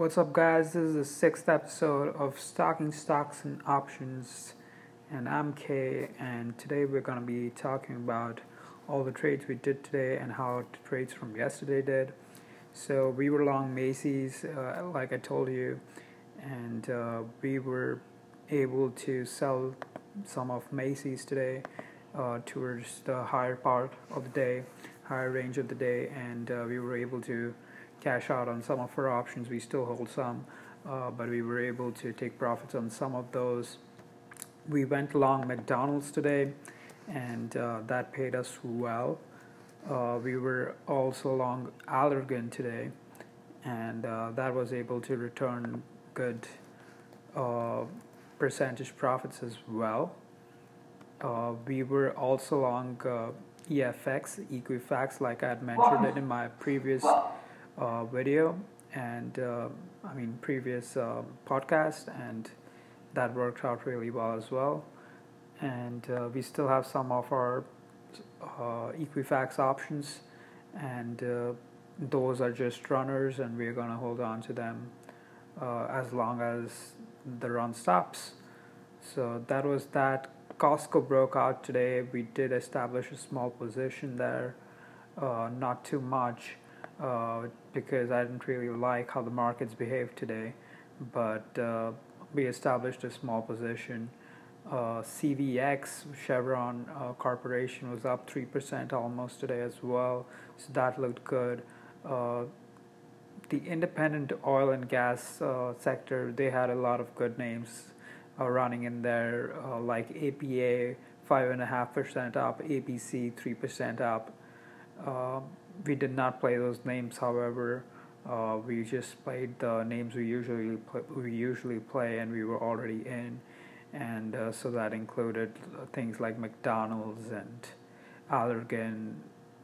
What's up, guys? This is the sixth episode of Stocking Stocks and Options, and I'm Kay. And today we're going to be talking about all the trades we did today and how the trades from yesterday did. So we were long Macy's, uh, like I told you, and uh, we were able to sell some of Macy's today uh, towards the higher part of the day, higher range of the day, and uh, we were able to cash out on some of our options. We still hold some, uh, but we were able to take profits on some of those. We went long McDonald's today, and uh, that paid us well. Uh, we were also long Allergan today, and uh, that was able to return good uh, percentage profits as well. Uh, we were also long EFX, Equifax, like I had mentioned it in my previous uh, video and uh, I mean previous uh, podcast, and that worked out really well as well. And uh, we still have some of our uh, Equifax options, and uh, those are just runners, and we're gonna hold on to them as long as the run stops. So that was that. Costco broke out today. We did establish a small position there, not too much uh, because I didn't really like how the markets behaved today. But uh, we established a small position. Uh, CVX Chevron uh, Corporation was up 3% almost today as well, so that looked good. Uh, the independent oil and gas uh, sector, they had a lot of good names running in there, like APA 5.5% up, ABC 3% up. Um, we did not play those names, however. Uh, we just played the names we usually play, we usually play, and we were already in, and uh, so that included things like McDonald's and Allergan,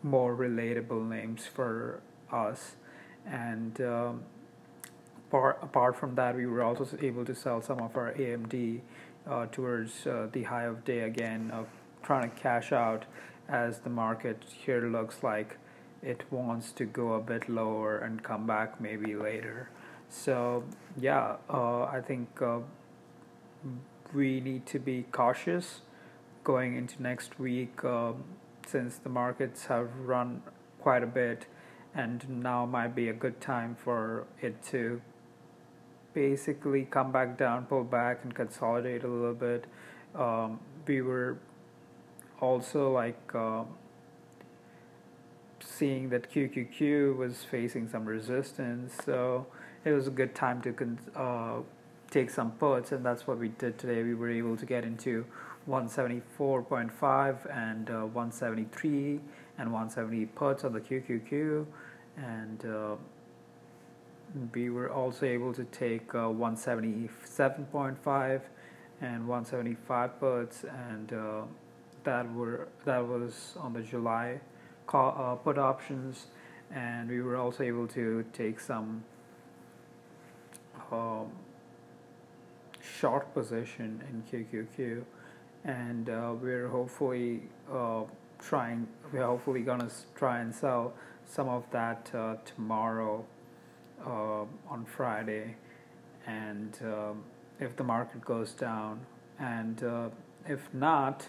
more relatable names for us, and um, apart apart from that, we were also able to sell some of our AMD uh, towards uh, the high of day again, of trying to cash out as the market here looks like it wants to go a bit lower and come back maybe later. So, yeah, uh, I think uh, we need to be cautious going into next week uh, since the markets have run quite a bit, and now might be a good time for it to basically come back down, pull back, and consolidate a little bit. Um, we were also like uh, seeing that QQQ was facing some resistance, so it was a good time to con- uh, take some puts, and that's what we did today. We were able to get into 174.5 and uh, 173 and 170 puts on the QQQ, and uh, we were also able to take uh, 177.5 and 175 puts, and uh, that were that was on the July call, uh, put options, and we were also able to take some um, short position in QQQ, and uh, we're hopefully uh, trying. We're hopefully gonna try and sell some of that uh, tomorrow uh, on Friday, and um, if the market goes down, and uh, if not,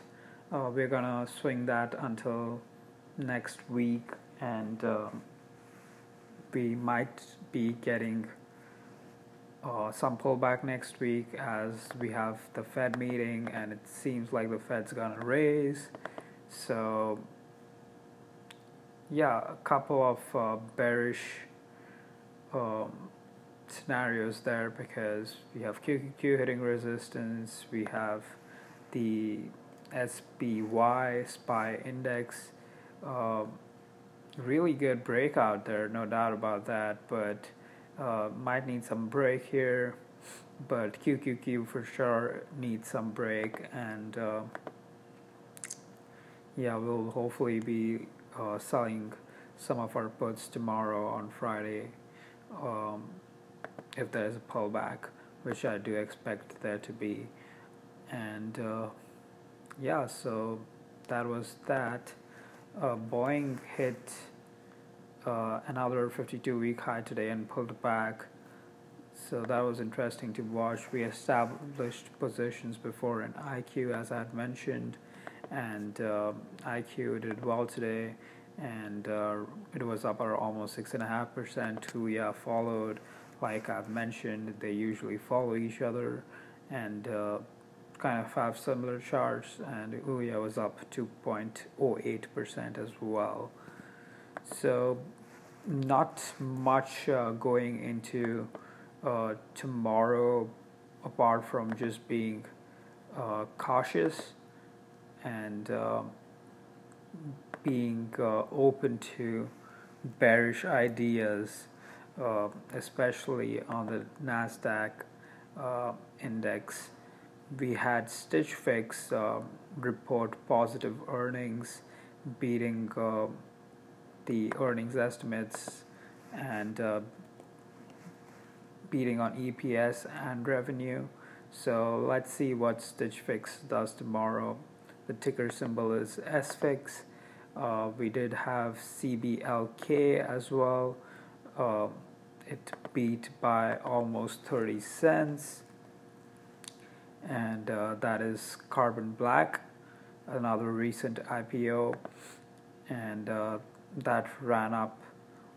we're gonna swing that until next week, and uh, we might be getting uh, some pullback next week as we have the Fed meeting, and it seems like the Fed's gonna raise. So, yeah, a couple of uh, bearish um, scenarios there because we have QQQ hitting resistance, we have the SPY SPY index uh, really good breakout there, no doubt about that. But uh, might need some break here. But QQQ for sure needs some break, and uh, yeah, we'll hopefully be uh, selling some of our puts tomorrow on Friday um, if there's a pullback, which I do expect there to be. And uh, yeah, so that was that uh, Boeing hit uh, another 52 week high today and pulled back. So that was interesting to watch. We established positions before in IQ, as I had mentioned, and uh, IQ did well today, and uh, it was up almost six and a half percent. Huya followed, like I've mentioned, they usually follow each other, and uh, kind of have similar charts. And Huya was up 2.08 percent as well. So not much uh, going into uh, tomorrow apart from just being uh, cautious and uh, being uh, open to bearish ideas, uh, especially on the NASDAQ index. We had Stitch Fix report positive earnings, beating the earnings estimates and uh, beating on EPS and revenue. So let's see what Stitch Fix does tomorrow. The ticker symbol is SFIX. Uh, we did have CBLK as well. Uh, it beat by almost 30 cents. And uh, that is Carbon Black, another recent IPO. And uh, that ran up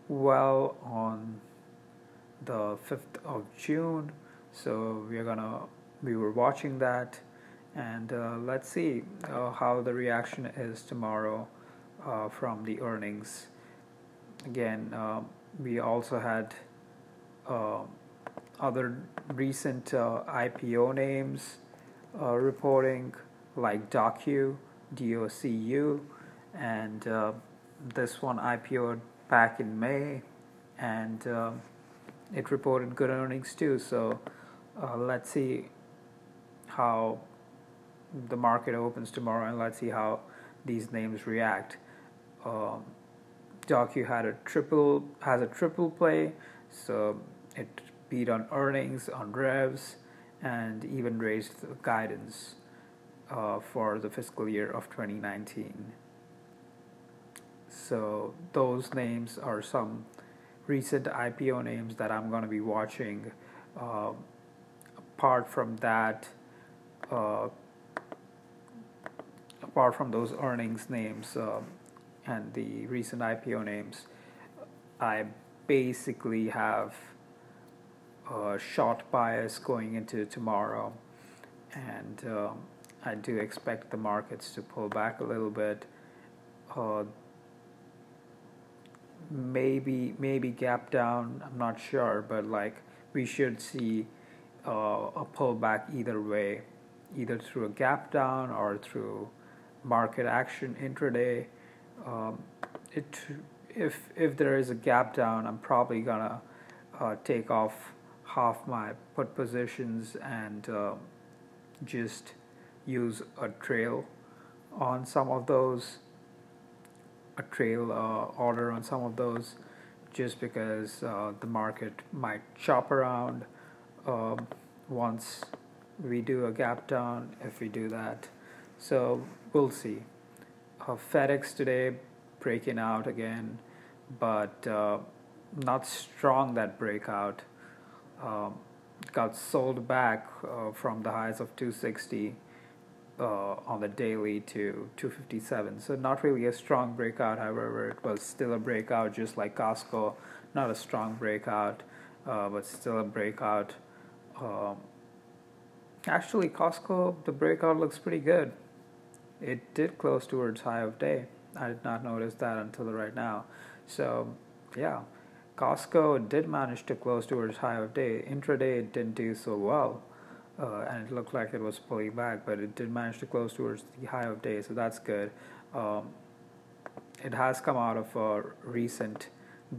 well on the 5th of June. So we're gonna we were watching that, and uh, let's see uh, how the reaction is tomorrow uh, from the earnings. Again, uh, we also had other recent uh, IPO names reporting, like Docu, DOCU, and this one IPO'd back in May, and uh, it reported good earnings too. So uh, let's see how the market opens tomorrow, and let's see how these names react. Um, Docu had a triple has a triple play, so it beat on earnings, on revs, and even raised guidance uh, for the fiscal year of 2019. So those names are some recent IPO names that I'm going to be watching. Uh, apart from that, uh, apart from those earnings names uh, and the recent IPO names, I basically have a short bias going into tomorrow, and uh, I do expect the markets to pull back a little bit. Uh, maybe maybe gap down. I'm not sure, but like we should see uh, a pullback either way, either through a gap down or through market action intraday. Um, it if if there is a gap down, I'm probably gonna uh, take off half my put positions and uh, just use a trail on some of those a trail uh, order on some of those just because uh, the market might chop around um, once we do a gap down if we do that. So we'll see. Uh, FedEx today breaking out again but uh, not strong that breakout um, got sold back uh, from the highs of 260 uh, on the daily to 257. So not really a strong breakout. However, it was still a breakout, just like Costco. Not a strong breakout, uh, but still a breakout. Um, actually, Costco, the breakout looks pretty good. It did close towards high of day. I did not notice that until right now. So, yeah, Costco did manage to close towards high of day. Intraday, it didn't do so well uh, and it looked like it was pulling back, but it did manage to close towards the high of day, so that's good. Um, it has come out of a recent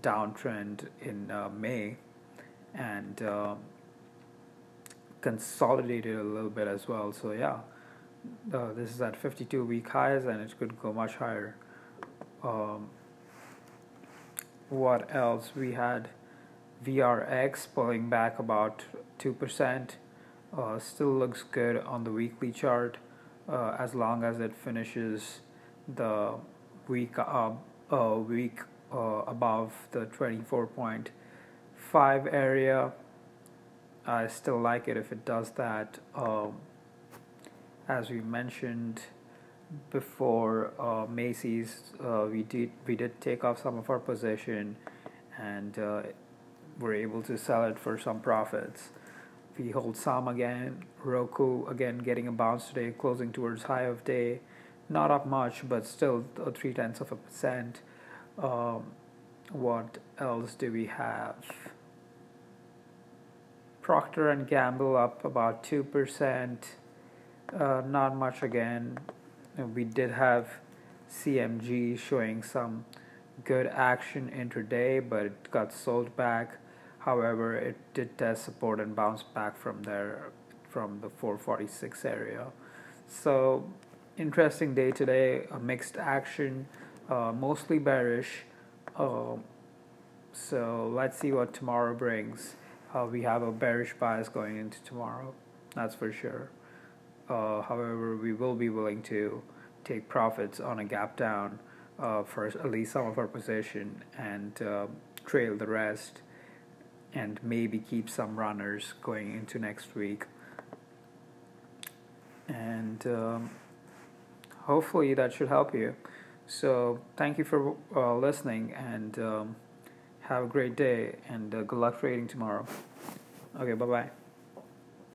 downtrend in uh, May and uh, consolidated a little bit as well. So yeah, uh, this is at 52 week highs, and it could go much higher. Um, what else? We had VRX pulling back about two percent uh, still looks good on the weekly chart uh, as long as it finishes the week uh, uh week above the 24.5 area I still like it if it does that. Um, as we mentioned before, uh, Macy's, uh, we did we did take off some of our position, and uh, we're able to sell it for some profits. We hold some again. Roku again getting a bounce today, closing towards high of day. Not up much, but still three tenths of a percent. Um, what else do we have? Procter and Gamble up about two percent. Uh, not much again. We did have CMG showing some good action intraday, but it got sold back. However, it did test support and bounce back from there from the 446 area. So, interesting day today, a mixed action, uh, mostly bearish. Uh, so, let's see what tomorrow brings. Uh, we have a bearish bias going into tomorrow, that's for sure. Uh, however, we will be willing to take profits on a gap down uh, for at least some of our position and uh, trail the rest and maybe keep some runners going into next week. And um, hopefully that should help you. So, thank you for uh, listening and um, have a great day and uh, good luck trading tomorrow. Okay, bye bye.